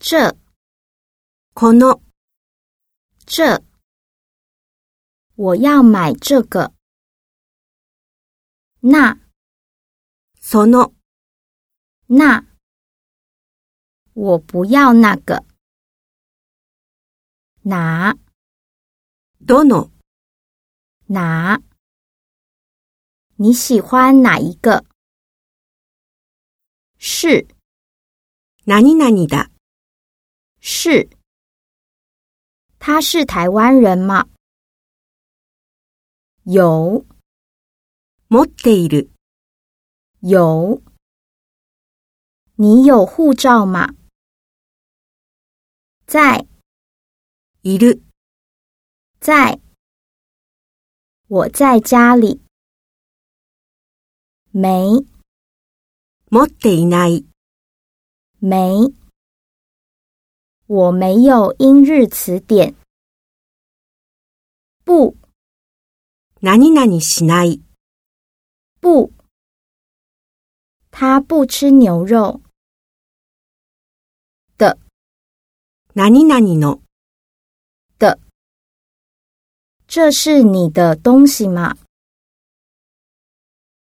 这、この、这，我要买这个。那、その、那，我不要那个。哪、どの、哪，你喜欢哪一个？是何々だ。 是，他是台湾人吗？有持っている。有，你有护照吗？在いる。在，我在家里。没持っていない。没， 我没有英日词典。不何々しない。不，他不吃牛肉。的何々の。的，这是你的东西吗？